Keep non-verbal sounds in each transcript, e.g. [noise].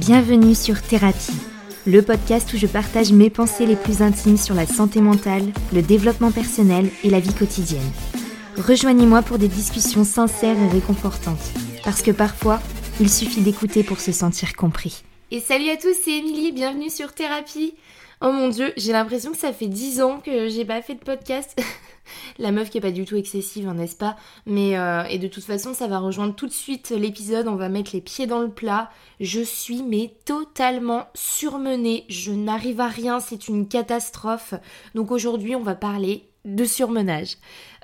Bienvenue sur Thérapie, le podcast où je partage mes pensées les plus intimes sur la santé mentale, le développement personnel et la vie quotidienne. Rejoignez-moi pour des discussions sincères et réconfortantes, parce que parfois, il suffit d'écouter pour se sentir compris. Et salut à tous, c'est Émilie, bienvenue sur Thérapie. Oh mon dieu, j'ai l'impression que ça fait 10 ans que j'ai pas fait de podcast. [laughs] la meuf qui est pas du tout excessive, hein, n'est-ce pas? Mais euh, et de toute façon, ça va rejoindre tout de suite l'épisode. On va mettre les pieds dans le plat. Je suis mais totalement surmenée. Je n'arrive à rien. C'est une catastrophe. Donc aujourd'hui, on va parler de surmenage.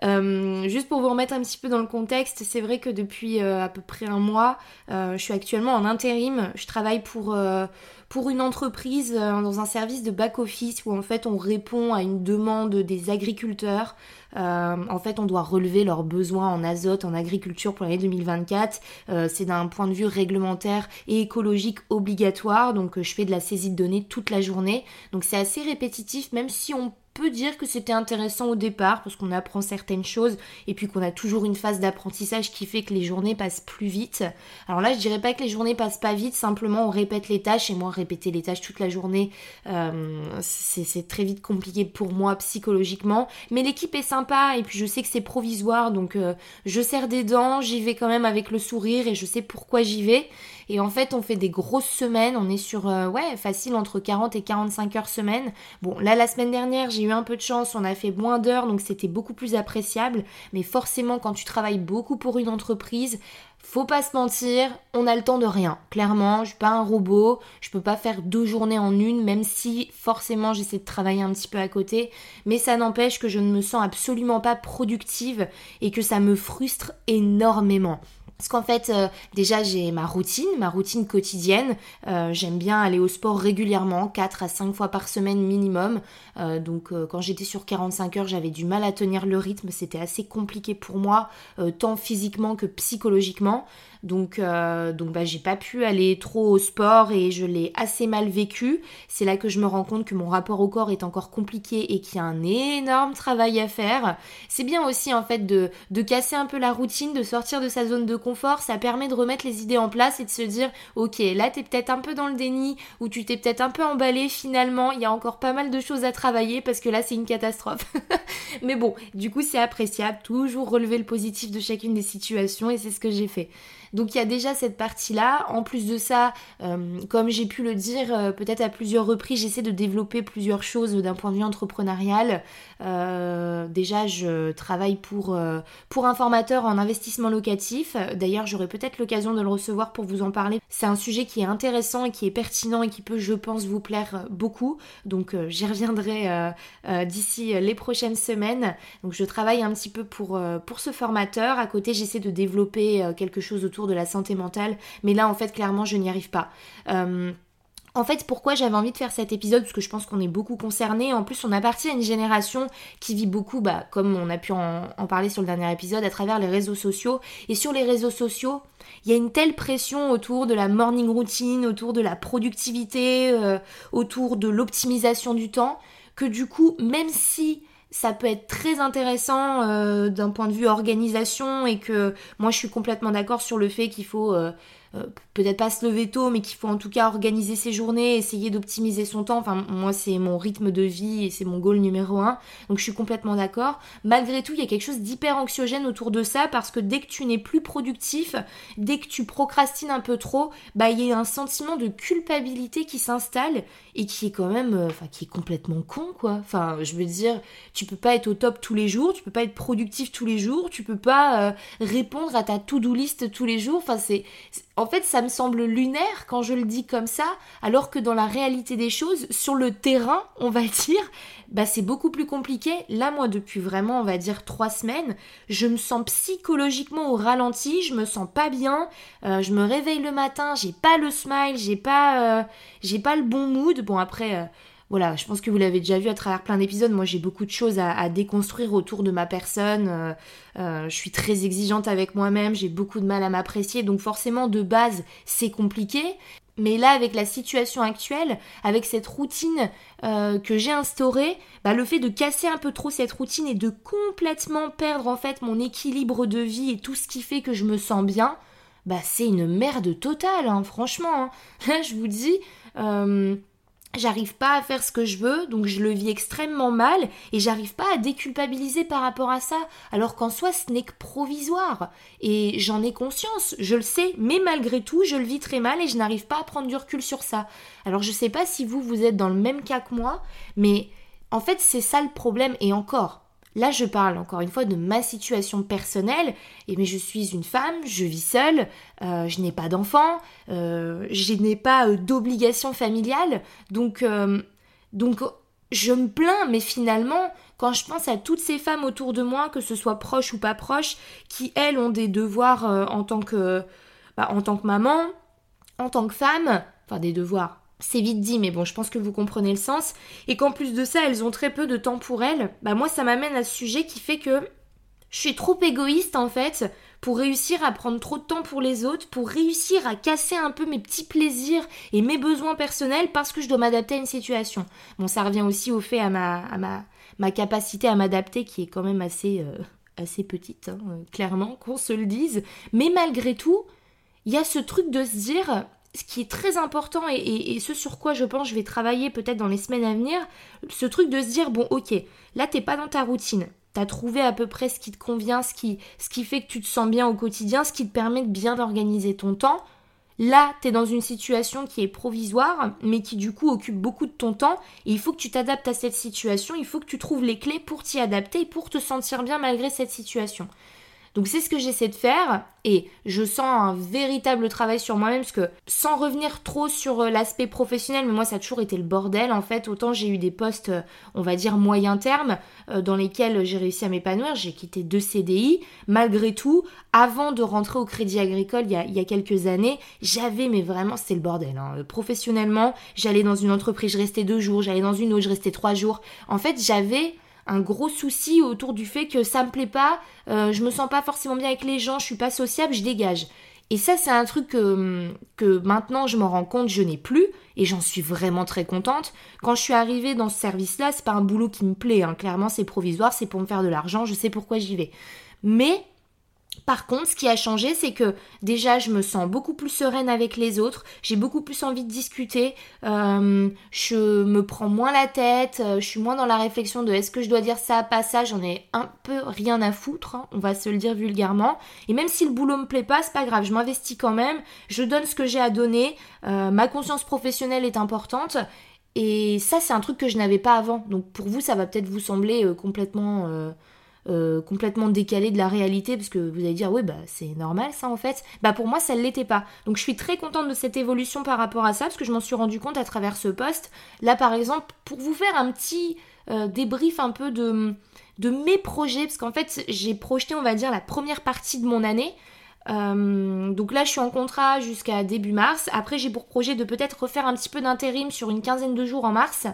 Euh, juste pour vous remettre un petit peu dans le contexte, c'est vrai que depuis euh, à peu près un mois, je suis actuellement en intérim. Je travaille pour pour une entreprise euh, dans un service de back-office où en fait on répond à une demande des agriculteurs. Euh, en fait, on doit relever leurs besoins en azote en agriculture pour l'année 2024. Euh, c'est d'un point de vue réglementaire et écologique obligatoire. Donc, je fais de la saisie de données toute la journée. Donc, c'est assez répétitif, même si on peut dire que c'était intéressant au départ parce qu'on apprend certaines choses et puis qu'on a toujours une phase d'apprentissage qui fait que les journées passent plus vite. Alors là, je dirais pas que les journées passent pas vite, simplement on répète les tâches et moi répéter les tâches toute la journée, euh, c'est très vite compliqué pour moi psychologiquement. Mais l'équipe est sympa et puis je sais que c'est provisoire donc euh, je serre des dents, j'y vais quand même avec le sourire et je sais pourquoi j'y vais. Et en fait, on fait des grosses semaines. On est sur, euh, ouais, facile entre 40 et 45 heures semaine. Bon, là, la semaine dernière, j'ai un peu de chance. On a fait moins d'heures, donc c'était beaucoup plus appréciable. Mais forcément, quand tu travailles beaucoup pour une entreprise, faut pas se mentir, on a le temps de rien. Clairement, je suis pas un robot, je peux pas faire deux journées en une, même si forcément j'essaie de travailler un petit peu à côté, mais ça n'empêche que je ne me sens absolument pas productive et que ça me frustre énormément. Parce qu'en fait, euh, déjà, j'ai ma routine, ma routine quotidienne. Euh, j'aime bien aller au sport régulièrement, 4 à 5 fois par semaine minimum. Euh, donc, quand j'étais sur 45 heures, j'avais du mal à tenir le rythme. C'était assez compliqué pour moi, tant physiquement que psychologiquement. Donc, donc bah, j'ai pas pu aller trop au sport et je l'ai assez mal vécu. C'est là que je me rends compte que mon rapport au corps est encore compliqué et qu'il y a un énorme travail à faire. C'est bien aussi en fait de, de casser un peu la routine, de sortir de sa zone de Ça permet de remettre les idées en place et de se dire ok là t'es peut-être un peu dans le déni ou tu t'es peut-être un peu emballé finalement. Il y a encore pas mal de choses à travailler parce que là c'est une catastrophe. [laughs] Mais bon, du coup c'est appréciable. Toujours relever le positif de chacune des situations et c'est ce que j'ai fait. Donc il y a déjà cette partie-là. En plus de ça, euh, comme j'ai pu le dire euh, peut-être à plusieurs reprises, j'essaie de développer plusieurs choses d'un point de vue entrepreneurial. Euh, déjà, je travaille pour, pour un formateur en investissement locatif. D'ailleurs, j'aurai peut-être l'occasion de le recevoir pour vous en parler. C'est un sujet qui est intéressant et qui est pertinent et qui peut, je pense, vous plaire beaucoup. Donc j'y reviendrai d'ici les prochaines semaines. Donc je travaille un petit peu pour, pour ce formateur. À côté, j'essaie de développer quelque chose autour de la santé mentale, mais là en fait clairement je n'y arrive pas. En fait, pourquoi j'avais envie de faire cet épisode Parce que je pense qu'on est beaucoup concernés. En plus, on appartient à une génération qui vit beaucoup, bah, comme on a pu en, parler sur le dernier épisode, à travers les réseaux sociaux. Et sur les réseaux sociaux, il y a une telle pression autour de la morning routine, autour de la productivité, euh, autour de l'optimisation du temps, que du coup, même si ça peut être très intéressant euh, d'un point de vue organisation et que moi je suis complètement d'accord sur le fait qu'il faut euh, peut-être pas se lever tôt, mais qu'il faut en tout cas organiser ses journées, essayer d'optimiser son temps. Enfin, moi, c'est mon rythme de vie et c'est mon goal numéro un. Donc, je suis complètement d'accord. Malgré tout, il y a quelque chose d'hyper anxiogène autour de ça parce que dès que tu n'es plus productif, dès que tu procrastines un peu trop, bah, il y a un sentiment de culpabilité qui s'installe et qui est quand même, euh, enfin, qui est complètement con, quoi. Enfin, je veux dire, tu peux pas être au top tous les jours, tu peux pas être productif tous les jours, tu peux pas euh, répondre à ta to-do list tous les jours. Enfin, c'est, en fait, ça me semble lunaire quand je le dis comme ça, alors que dans la réalité des choses, sur le terrain, on va [laughs] dire, bah c'est beaucoup plus compliqué. Là, moi, depuis vraiment, on va dire trois semaines, je me sens psychologiquement au ralenti, je me sens pas bien, euh, je me réveille le matin, j'ai pas le smile, j'ai pas, euh, j'ai pas le bon mood. Bon après. Euh, voilà, je pense que vous l'avez déjà vu à travers plein d'épisodes. Moi, j'ai beaucoup de choses à, déconstruire autour de ma personne. Euh, euh, je suis très exigeante avec moi-même. J'ai beaucoup de mal à m'apprécier. Donc, forcément, de base, c'est compliqué. Mais là, avec la situation actuelle, avec cette routine euh, que j'ai instaurée, bah, le fait de casser un peu trop cette routine et de complètement perdre en fait mon équilibre de vie et tout ce qui fait que je me sens bien, bah c'est une merde totale, hein, franchement. Là, [laughs] je vous dis, j'arrive pas à faire ce que je veux, donc je le vis extrêmement mal et j'arrive pas à déculpabiliser par rapport à ça, alors qu'en soi ce n'est que provisoire. Et j'en ai conscience, je le sais, mais malgré tout je le vis très mal et je n'arrive pas à prendre du recul sur ça. Alors je sais pas si vous vous êtes dans le même cas que moi, mais en fait c'est ça le problème et encore. Là, je parle encore une fois de ma situation personnelle. Mais je suis une femme, je vis seule, euh, je n'ai pas d'enfant, euh, je n'ai pas euh, d'obligation familiale. Donc, je me plains, mais finalement, quand je pense à toutes ces femmes autour de moi, que ce soit proches ou pas proches, qui elles ont des devoirs bah, en tant que maman, en tant que femme, enfin des devoirs c'est vite dit, mais bon, je pense que vous comprenez le sens. Et qu'en plus de ça, elles ont très peu de temps pour elles. Bah moi, ça m'amène à ce sujet qui fait que je suis trop égoïste en fait pour réussir à prendre trop de temps pour les autres, pour réussir à casser un peu mes petits plaisirs et mes besoins personnels parce que je dois m'adapter à une situation. Bon, ça revient aussi au fait à ma, à ma, capacité à m'adapter qui est quand même assez, euh, assez petite, hein, clairement, qu'on se le dise. Mais malgré tout, il y a ce truc de se dire, ce qui est très important et, ce sur quoi je pense je vais travailler peut-être dans les semaines à venir, ce truc de se dire bon ok, là t'es pas dans ta routine, t'as trouvé à peu près ce qui te convient, ce qui, ce qui fait que tu te sens bien au quotidien, ce qui te permet de bien organiser ton temps. Là, tu es dans une situation qui est provisoire, mais qui du coup occupe beaucoup de ton temps, il faut que tu t'adaptes à cette situation, il faut que tu trouves les clés pour t'y adapter et pour te sentir bien malgré cette situation. Donc c'est ce que j'essaie de faire et je sens un véritable travail sur moi-même parce que sans revenir trop sur euh, l'aspect professionnel, mais moi ça a toujours été le bordel en fait, autant j'ai eu des postes euh, on va dire moyen terme euh, dans lesquels j'ai réussi à m'épanouir, j'ai quitté deux CDI, malgré tout, avant de rentrer au Crédit Agricole il y a, quelques années, j'avais mais vraiment c'était le bordel. Hein. Professionnellement, j'allais dans une entreprise, je restais deux jours, j'allais dans une autre, je restais trois jours. En fait j'avais un gros souci autour du fait que ça me plaît pas, euh, je me sens pas forcément bien avec les gens, je suis pas sociable, je dégage. Et ça, c'est un truc que, maintenant je m'en rends compte, je n'ai plus, et j'en suis vraiment très contente. Quand je suis arrivée dans ce service-là, c'est pas un boulot qui me plaît, hein. clairement c'est provisoire, c'est pour me faire de l'argent, je sais pourquoi j'y vais. Mais par contre, ce qui a changé, c'est que déjà, je me sens beaucoup plus sereine avec les autres, j'ai beaucoup plus envie de discuter, euh, je me prends moins la tête, euh, je suis moins dans la réflexion de est-ce que je dois dire ça, pas ça, j'en ai un peu rien à foutre, hein, on va se le dire vulgairement. Et même si le boulot me plaît pas, c'est pas grave, je m'investis quand même, je donne ce que j'ai à donner, euh, ma conscience professionnelle est importante. Et ça, c'est un truc que je n'avais pas avant. Donc pour vous, ça va peut-être vous sembler complètement euh, complètement décalé de la réalité parce que vous allez dire oui bah c'est normal ça en fait bah pour moi ça ne l'était pas donc je suis très contente de cette évolution par rapport à ça parce que je m'en suis rendu compte à travers ce poste là par exemple pour vous faire un petit euh, débrief un peu de, mes projets parce qu'en fait j'ai projeté on va dire la première partie de mon année euh, donc là, je suis en contrat jusqu'à début mars. Après, j'ai pour projet de peut-être refaire un petit peu d'intérim sur une quinzaine de jours en mars.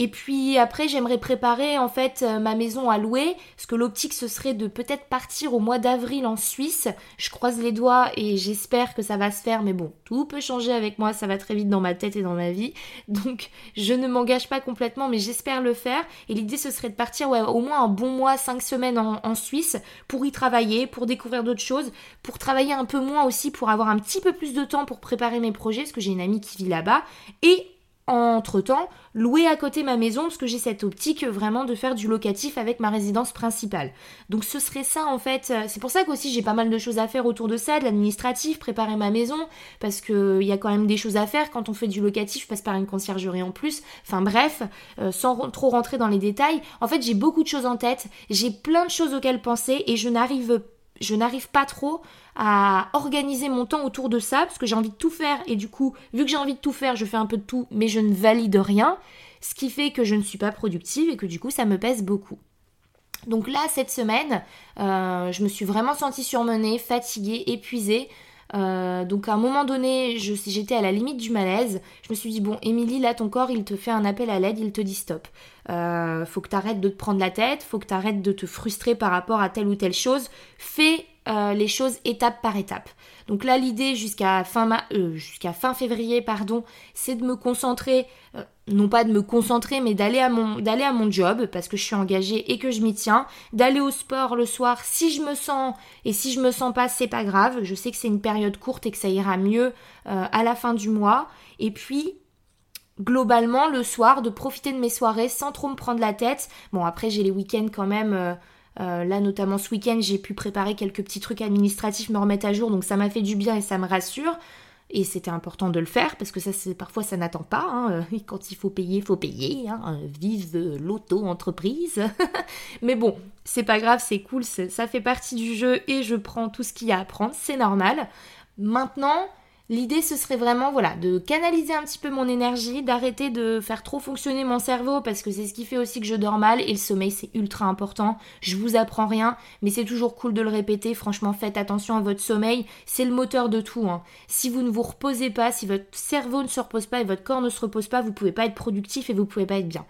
Et puis après, j'aimerais préparer en fait euh, ma maison à louer, parce que l'optique ce serait de peut-être partir au mois d'avril en Suisse. Je croise les doigts et j'espère que ça va se faire, mais bon, tout peut changer avec moi, ça va très vite dans ma tête et dans ma vie. [laughs] Donc je ne m'engage pas complètement, mais j'espère le faire. Et l'idée ce serait de partir au moins un bon mois, cinq semaines en, en Suisse pour y travailler, pour découvrir d'autres choses, pour travailler un peu moins aussi, pour avoir un petit peu plus de temps pour préparer mes projets, parce que j'ai une amie qui vit là-bas. Et entre-temps, louer à côté ma maison parce que j'ai cette optique vraiment de faire du locatif avec ma résidence principale. Donc ce serait ça en fait. C'est pour ça qu'aussi j'ai pas mal de choses à faire autour de ça, de l'administratif, préparer ma maison, parce qu'il y a quand même des choses à faire quand on fait du locatif, je passe par une conciergerie en plus. Enfin bref, euh, sans trop rentrer dans les détails, en fait j'ai beaucoup de choses en tête, j'ai plein de choses auxquelles penser et je n'arrive je n'arrive pas trop à organiser mon temps autour de ça parce que j'ai envie de tout faire et du coup, vu que j'ai envie de tout faire, je fais un peu de tout mais je ne valide rien, ce qui fait que je ne suis pas productive et que du coup ça me pèse beaucoup. Donc là, cette semaine, euh, je me suis vraiment sentie surmenée, fatiguée, épuisée. Euh, donc à un moment donné, j'étais à la limite du malaise. Je me suis dit, bon, Émilie, là, ton corps, il te fait un appel à l'aide, il te dit stop. Euh, faut que tu arrêtes de te prendre la tête, faut que tu arrêtes de te frustrer par rapport à telle ou telle chose. Fais euh, les choses étape par étape. Donc là, l'idée jusqu'à fin, euh, jusqu'à fin février, pardon, c'est de me concentrer, euh, non pas de me concentrer, mais d'aller à, mon, à mon job, parce que je suis engagée et que je m'y tiens, d'aller au sport le soir si je me sens, et si je me sens pas, c'est pas grave, je sais que c'est une période courte et que ça ira mieux à la fin du mois, et puis globalement le soir de profiter de mes soirées sans trop me prendre la tête. Bon après j'ai les week-ends quand même euh, là, notamment ce week-end, j'ai pu préparer quelques petits trucs administratifs, me remettre à jour, donc ça m'a fait du bien et ça me rassure. Et c'était important de le faire parce que ça, parfois ça n'attend pas. Hein. [laughs] Quand il faut payer, faut payer. Hein. Vive l'auto-entreprise. [laughs] Mais bon, c'est pas grave, c'est cool, ça fait partie du jeu et je prends tout ce qu'il y a à prendre, c'est normal. Maintenant, L'idée, ce serait vraiment, voilà, de canaliser un petit peu mon énergie, d'arrêter de faire trop fonctionner mon cerveau parce que c'est ce qui fait aussi que je dors mal et le sommeil, c'est ultra important. Je vous apprends rien, mais c'est toujours cool de le répéter. Franchement, faites attention à votre sommeil. C'est le moteur de tout. Hein. Si vous ne vous reposez pas, si votre cerveau ne se repose pas et votre corps ne se repose pas, vous pouvez pas être productif et vous pouvez pas être bien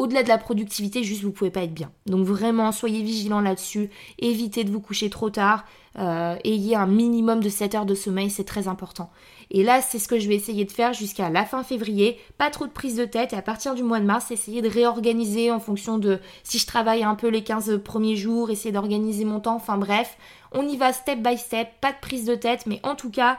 au-delà de la productivité, juste vous pouvez pas être bien. Donc vraiment, soyez vigilants là-dessus, évitez de vous coucher trop tard, euh, ayez un minimum de 7 heures de sommeil, c'est très important. Et là, c'est ce que je vais essayer de faire jusqu'à la fin février, pas trop de prise de tête, et à partir du mois de mars, essayer de réorganiser en fonction de si je travaille un peu les 15 premiers jours, essayer d'organiser mon temps, enfin bref, on y va step by step, pas de prise de tête, mais en tout cas,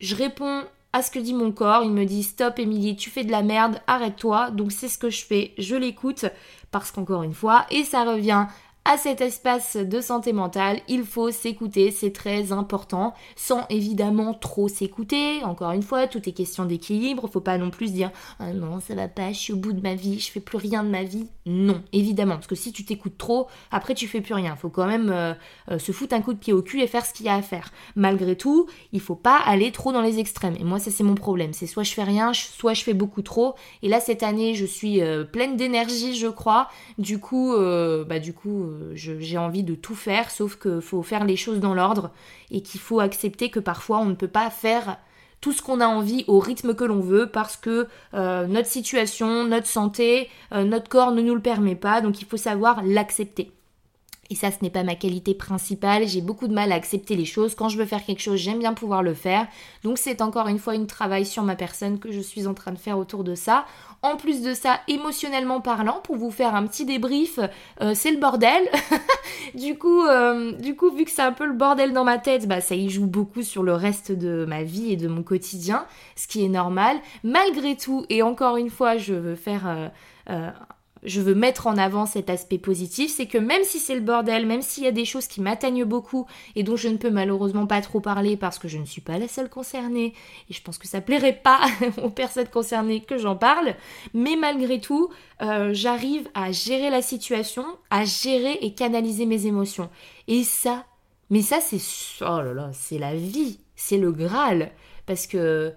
je réponds à ce que dit mon corps. Il me dit stop Émilie, tu fais de la merde, arrête-toi. Donc c'est ce que je fais, je l'écoute parce qu'encore une fois, et ça revient à cet espace de santé mentale, il faut s'écouter, c'est très important, sans évidemment trop s'écouter. Encore une fois, tout est question d'équilibre, faut pas non plus dire ah non, ça va pas, je suis au bout de ma vie, je fais plus rien de ma vie. Non, évidemment, parce que si tu t'écoutes trop, après tu fais plus rien. Faut quand même euh, euh, se foutre un coup de pied au cul et faire ce qu'il y a à faire. Malgré tout, il faut pas aller trop dans les extrêmes. Et moi, ça c'est mon problème, c'est soit je fais rien, soit je fais beaucoup trop. Et là cette année, je suis euh, pleine d'énergie, je crois. Du coup, bah du coup j'ai envie de tout faire, sauf qu'il faut faire les choses dans l'ordre et qu'il faut accepter que parfois on ne peut pas faire tout ce qu'on a envie au rythme que l'on veut parce que euh, notre situation, notre santé, euh, notre corps ne nous le permet pas, donc il faut savoir l'accepter. Et ça, ce n'est pas ma qualité principale. J'ai beaucoup de mal à accepter les choses. Quand je veux faire quelque chose, j'aime bien pouvoir le faire. Donc c'est encore une fois un travail sur ma personne que je suis en train de faire autour de ça. En plus de ça, émotionnellement parlant, pour vous faire un petit débrief, euh, c'est le bordel. [laughs] du coup, euh, du coup, vu que c'est un peu le bordel dans ma tête, bah ça y joue beaucoup sur le reste de ma vie et de mon quotidien, ce qui est normal. Malgré tout, et encore une fois, je veux faire euh, je veux mettre en avant cet aspect positif, c'est que même si c'est le bordel, même s'il y a des choses qui m'atteignent beaucoup et dont je ne peux malheureusement pas trop parler parce que je ne suis pas la seule concernée et je pense que ça plairait pas [laughs] aux personnes concernées que j'en parle, mais malgré tout, euh, j'arrive à gérer la situation, à gérer et canaliser mes émotions. Et ça, mais ça c'est oh là c'est la vie, c'est le Graal parce que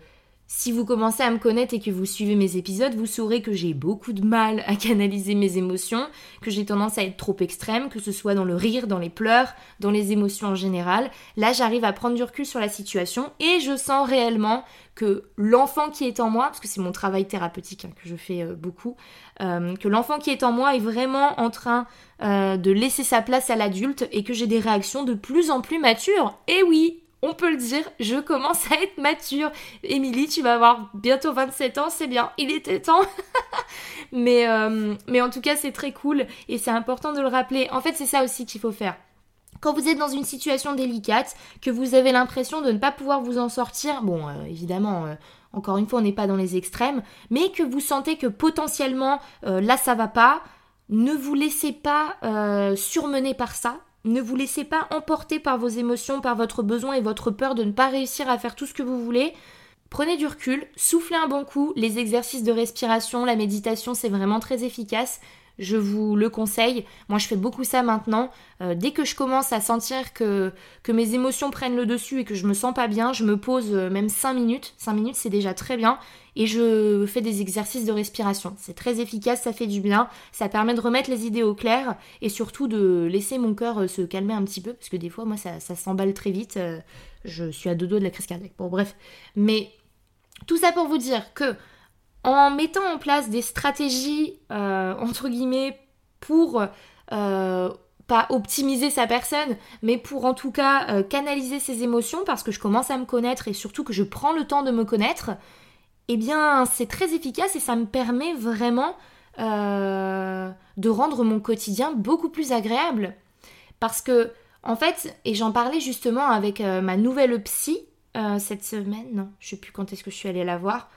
si vous commencez à me connaître et que vous suivez mes épisodes, vous saurez que j'ai beaucoup de mal à canaliser mes émotions, que j'ai tendance à être trop extrême, que ce soit dans le rire, dans les pleurs, dans les émotions en général. Là, j'arrive à prendre du recul sur la situation et je sens réellement que l'enfant qui est en moi, parce que c'est mon travail thérapeutique hein, que je fais euh, beaucoup, euh, que l'enfant qui est en moi est vraiment en train euh, de laisser sa place à l'adulte et que j'ai des réactions de plus en plus matures. Et oui, on peut le dire, je commence à être mature. Émilie, tu vas avoir bientôt 27 ans, c'est bien, il était temps. [laughs] mais, euh, mais en tout cas, c'est très cool et c'est important de le rappeler. En fait, c'est ça aussi qu'il faut faire. Quand vous êtes dans une situation délicate, que vous avez l'impression de ne pas pouvoir vous en sortir, bon, euh, évidemment, euh, encore une fois, on n'est pas dans les extrêmes, mais que vous sentez que potentiellement, là, ça va pas, ne vous laissez pas surmener par ça, ne vous laissez pas emporter par vos émotions, par votre besoin et votre peur de ne pas réussir à faire tout ce que vous voulez. Prenez du recul, soufflez un bon coup, les exercices de respiration, la méditation, c'est vraiment très efficace je vous le conseille. Moi, je fais beaucoup ça maintenant. Euh, dès que je commence à sentir que, que mes émotions prennent le dessus et que je me sens pas bien, je me pose euh, même 5 minutes. 5 minutes, c'est déjà très bien. Et je fais des exercices de respiration. C'est très efficace, ça fait du bien. Ça permet de remettre les idées au clair et surtout de laisser mon cœur euh, se calmer un petit peu. Parce que des fois, moi, ça, s'emballe très vite. Je suis à deux doigts de la crise cardiaque. Bon, bref. Mais tout ça pour vous dire que en mettant en place des stratégies, euh, entre guillemets, pour, euh, pas optimiser sa personne, mais pour en tout cas euh, canaliser ses émotions parce que je commence à me connaître et surtout que je prends le temps de me connaître, eh bien c'est très efficace et ça me permet vraiment euh, de rendre mon quotidien beaucoup plus agréable. Parce que, en fait, et j'en parlais justement avec euh, ma nouvelle psy cette semaine, non, je sais plus quand est-ce que je suis allée la voir,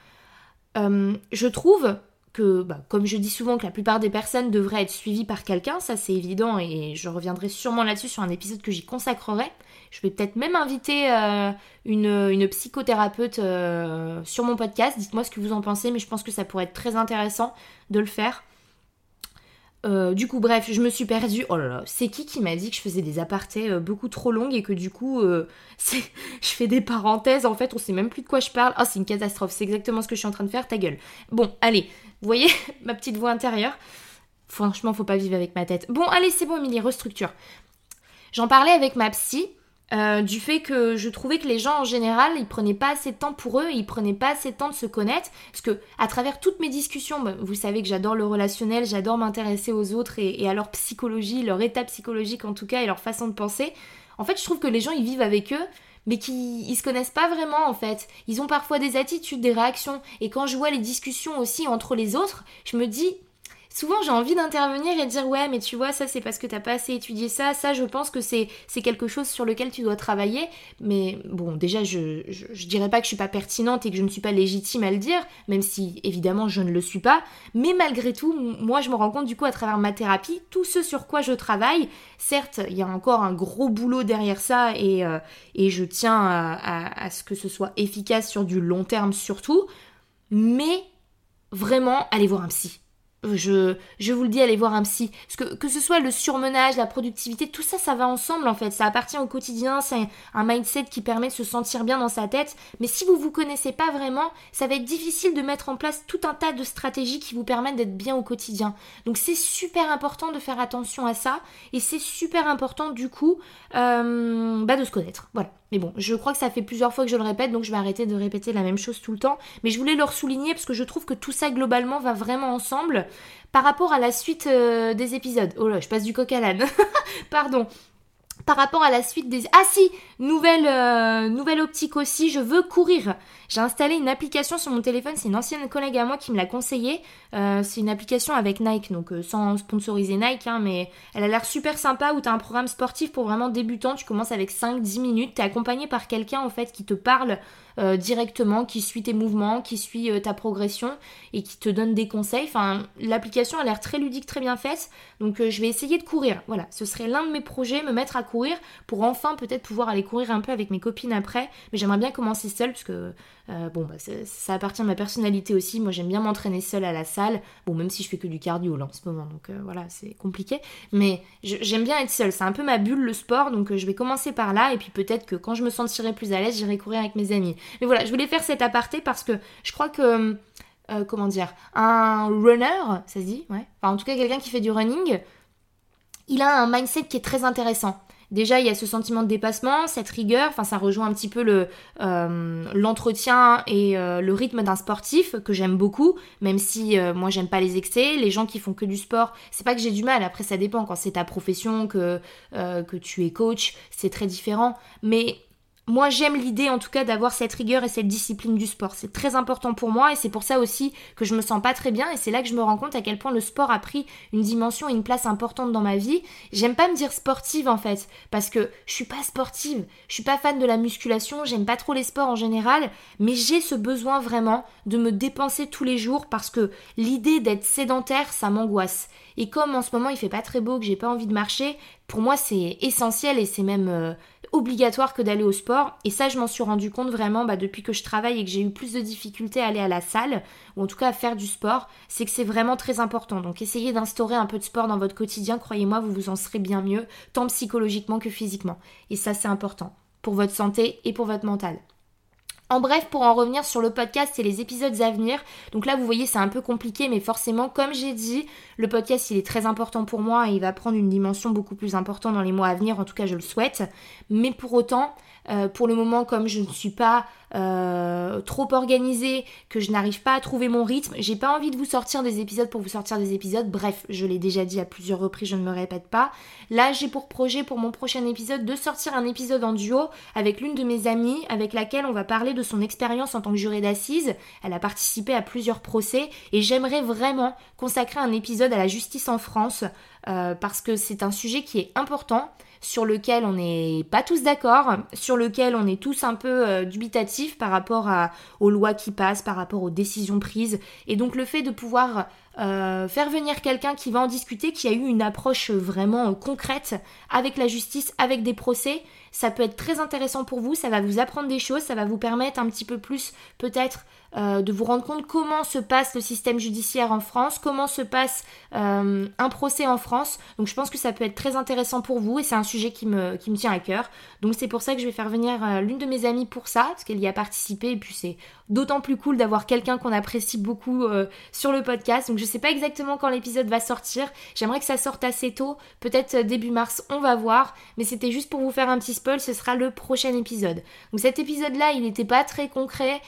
je trouve que, bah, comme je dis souvent, que la plupart des personnes devraient être suivies par quelqu'un, ça c'est évident, et je reviendrai sûrement là-dessus sur un épisode que j'y consacrerai. Je vais peut-être même inviter euh, une, psychothérapeute euh, sur mon podcast. Dites-moi ce que vous en pensez, mais je pense que ça pourrait être très intéressant de le faire. Euh, du coup, bref, je me suis perdue. Oh là là, c'est qui qui m'a dit que je faisais des apartés beaucoup trop longues et que du coup, [laughs] je fais des parenthèses. En fait, on sait même plus de quoi je parle. Oh, c'est une catastrophe. C'est exactement ce que je suis en train de faire. Ta gueule. Bon, allez, vous voyez [laughs] ma petite voix intérieure Franchement, faut pas vivre avec ma tête. Bon, allez, c'est bon, Emilie, restructure. J'en parlais avec ma psy euh, du fait que je trouvais que les gens en général ils prenaient pas assez de temps pour eux, ils prenaient pas assez de temps de se connaître parce que à travers toutes mes discussions, bah, vous savez que j'adore le relationnel, j'adore m'intéresser aux autres et, à leur psychologie, leur état psychologique en tout cas et leur façon de penser. En fait, je trouve que les gens ils vivent avec eux mais qui ils se connaissent pas vraiment en fait. Ils ont parfois des attitudes, des réactions et quand je vois les discussions aussi entre les autres, je me dis souvent j'ai envie d'intervenir et de dire ouais mais tu vois ça c'est parce que t'as pas assez étudié ça, ça je pense que c'est quelque chose sur lequel tu dois travailler. Mais bon déjà je, je, dirais pas que je suis pas pertinente et que je ne suis pas légitime à le dire, même si évidemment je ne le suis pas. Mais malgré tout, moi je me rends compte du coup à travers ma thérapie, tout ce sur quoi je travaille, certes il y a encore un gros boulot derrière ça et, euh, je tiens à ce que ce soit efficace sur du long terme surtout, mais vraiment allez voir un psy je, vous le dis, allez voir un psy. Que ce soit le surmenage, la productivité, tout ça, ça va ensemble en fait. Ça appartient au quotidien, c'est un mindset qui permet de se sentir bien dans sa tête. Mais si vous vous connaissez pas vraiment, ça va être difficile de mettre en place tout un tas de stratégies qui vous permettent d'être bien au quotidien. Donc c'est super important de faire attention à ça. Et c'est super important du coup euh, bah, de se connaître. Voilà. Mais bon, je crois que ça fait plusieurs fois que je le répète, donc je vais arrêter de répéter la même chose tout le temps. Mais je voulais leur souligner parce que je trouve que tout ça globalement va vraiment ensemble par rapport à la suite euh, des épisodes. Oh là, je passe du coq à l'âne. [laughs] Pardon par rapport à la suite des... Ah si nouvelle, euh, nouvelle optique aussi, je veux courir. J'ai installé une application sur mon téléphone, c'est une ancienne collègue à moi qui me l'a conseillé. Euh, c'est une application avec Nike, donc euh, sans sponsoriser Nike, hein, mais elle a l'air super sympa où tu as un programme sportif pour vraiment débutants. Tu commences avec 5-10 minutes, tu es accompagné par quelqu'un en fait qui te parle euh, directement, qui suit tes mouvements, qui suit ta progression et qui te donne des conseils. Enfin, l'application a l'air très ludique, très bien faite. Donc je vais essayer de courir. Voilà, ce serait l'un de mes projets, me mettre à courir pour enfin peut-être pouvoir aller courir un peu avec mes copines après. Mais j'aimerais bien commencer seule parce que euh, bon, bah, ça, appartient à ma personnalité aussi. Moi, j'aime bien m'entraîner seule à la salle. Bon, même si je fais que du cardio là en ce moment, donc euh, voilà, c'est compliqué. Mais j'aime bien être seule. C'est un peu ma bulle le sport, donc euh, je vais commencer par là. Et puis peut-être que quand je me sentirai plus à l'aise, j'irai courir avec mes amis. Mais voilà, je voulais faire cet aparté parce que je crois que. comment dire Un runner, ça se dit Ouais. Enfin, en tout cas, quelqu'un qui fait du running, il a un mindset qui est très intéressant. Déjà, il y a ce sentiment de dépassement, cette rigueur, enfin ça rejoint un petit peu le euh, l'entretien et euh, le rythme d'un sportif que j'aime beaucoup, même si euh, moi j'aime pas les excès. Les gens qui font que du sport, c'est pas que j'ai du mal, après ça dépend quand c'est ta profession, que, que tu es coach, c'est très différent. Mais moi, j'aime l'idée en tout cas d'avoir cette rigueur et cette discipline du sport. C'est très important pour moi et c'est pour ça aussi que je me sens pas très bien et c'est là que je me rends compte à quel point le sport a pris une dimension et une place importante dans ma vie. J'aime pas me dire sportive en fait parce que je suis pas sportive, je suis pas fan de la musculation, j'aime pas trop les sports en général, mais j'ai ce besoin vraiment de me dépenser tous les jours parce que l'idée d'être sédentaire, ça m'angoisse. Et comme en ce moment il fait pas très beau, que j'ai pas envie de marcher, pour moi c'est essentiel et c'est même euh, obligatoire que d'aller au sport. Et ça, je m'en suis rendu compte vraiment bah, depuis que je travaille et que j'ai eu plus de difficultés à aller à la salle, ou en tout cas à faire du sport, c'est que c'est vraiment très important. Donc essayez d'instaurer un peu de sport dans votre quotidien, croyez-moi, vous vous en serez bien mieux, tant psychologiquement que physiquement. Et ça, c'est important pour votre santé et pour votre mental. En bref, pour en revenir sur le podcast et les épisodes à venir, donc là vous voyez c'est un peu compliqué mais forcément comme j'ai dit, le podcast il est très important pour moi et il va prendre une dimension beaucoup plus importante dans les mois à venir, en tout cas je le souhaite. Mais pour autant, Euh, pour le moment, comme je ne suis pas euh, trop organisée, que je n'arrive pas à trouver mon rythme, j'ai pas envie de vous sortir des épisodes pour vous sortir des épisodes. Bref, je l'ai déjà dit à plusieurs reprises, je ne me répète pas. Là, j'ai pour projet pour mon prochain épisode de sortir un épisode en duo avec l'une de mes amies, avec laquelle on va parler de son expérience en tant que jurée d'assises. Elle a participé à plusieurs procès et j'aimerais vraiment consacrer un épisode à la justice en France euh, parce que c'est un sujet qui est important sur lequel on n'est pas tous d'accord, sur lequel on est tous un peu euh, dubitatifs par rapport aux lois qui passent, par rapport aux décisions prises. Et donc le fait de pouvoir euh, faire venir quelqu'un qui va en discuter, qui a eu une approche vraiment concrète avec la justice, avec des procès, ça peut être très intéressant pour vous, ça va vous apprendre des choses, ça va vous permettre un petit peu plus peut-être euh, de vous rendre compte comment se passe le système judiciaire en France, comment se passe euh, un procès en France. Donc je pense que ça peut être très intéressant pour vous et c'est un sujet qui me, tient à cœur. Donc c'est pour ça que je vais faire venir euh, l'une de mes amies pour ça, parce qu'elle y a participé et puis c'est d'autant plus cool d'avoir quelqu'un qu'on apprécie beaucoup sur le podcast. Donc je sais pas exactement quand l'épisode va sortir. J'aimerais que ça sorte assez tôt, peut-être début mars, on va voir. Mais c'était juste pour vous faire un petit spoil, ce sera le prochain épisode. Donc cet épisode-là, il n'était pas très concret.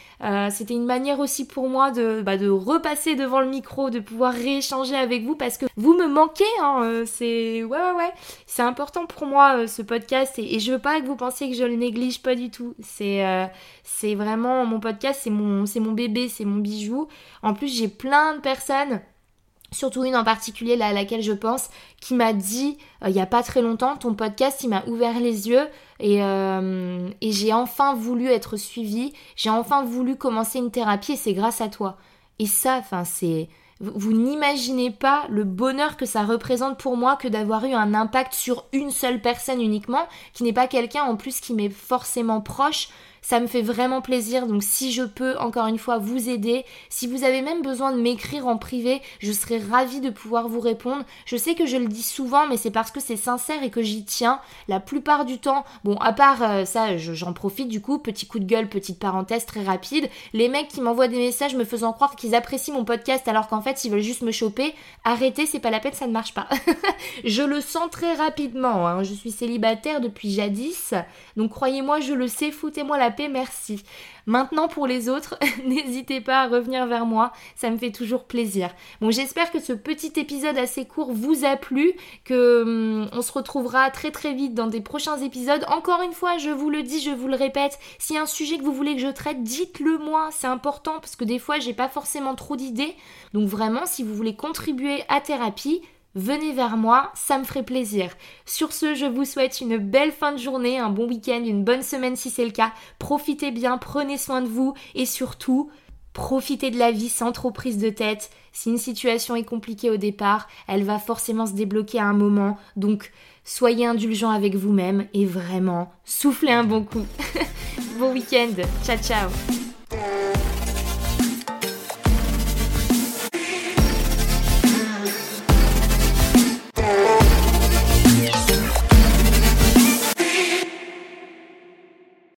c'était manière aussi pour moi de, bah, de repasser devant le micro, de pouvoir rééchanger avec vous parce que vous me manquez. Hein, euh, c'est ouais ouais ouais, c'est important pour moi euh, ce podcast et, je veux pas que vous pensiez que je le néglige pas du tout. C'est euh, c'est vraiment mon podcast, c'est mon c'est mon bébé, c'est mon bijou. En plus j'ai plein de personnes surtout une en particulier à laquelle je pense, qui m'a dit euh, il n'y a pas très longtemps, ton podcast, il m'a ouvert les yeux et, euh, et j'ai enfin voulu être suivie, j'ai enfin voulu commencer une thérapie et c'est grâce à toi. Et ça, enfin, c'est... Vous n'imaginez pas le bonheur que ça représente pour moi que d'avoir eu un impact sur une seule personne uniquement, qui n'est pas quelqu'un en plus qui m'est forcément proche, ça me fait vraiment plaisir. Donc si je peux encore une fois vous aider, si vous avez même besoin de m'écrire en privé, je serai ravie de pouvoir vous répondre. Je sais que je le dis souvent, mais c'est parce que c'est sincère et que j'y tiens. La plupart du temps, bon, à part euh, ça, j'en profite du coup, petit coup de gueule, petite parenthèse très rapide. Les mecs qui m'envoient des messages me faisant croire qu'ils apprécient mon podcast alors qu'en fait ils veulent juste me choper, arrêtez, c'est pas la peine, ça ne marche pas. [laughs] je le sens très rapidement. Hein. Je suis célibataire depuis jadis, donc croyez-moi, je le sais, foutez-moi la merci. Maintenant pour les autres, [laughs] n'hésitez pas à revenir vers moi, ça me fait toujours plaisir. Bon, j'espère que ce petit épisode assez court vous a plu, que hum, on se retrouvera très très vite dans des prochains épisodes. Encore une fois, je vous le dis, je vous le répète, s'il y a un sujet que vous voulez que je traite, dites-le moi, c'est important parce que des fois, j'ai pas forcément trop d'idées. Donc vraiment, si vous voulez contribuer à thérapie, venez vers moi, ça me ferait plaisir. Sur ce, je vous souhaite une belle fin de journée, un bon week-end, une bonne semaine si c'est le cas. Profitez bien, prenez soin de vous et surtout, profitez de la vie sans trop prise de tête. Si une situation est compliquée au départ, elle va forcément se débloquer à un moment. Donc, soyez indulgent avec vous-même et vraiment, soufflez un bon coup. [laughs] bon week-end. Ciao ciao.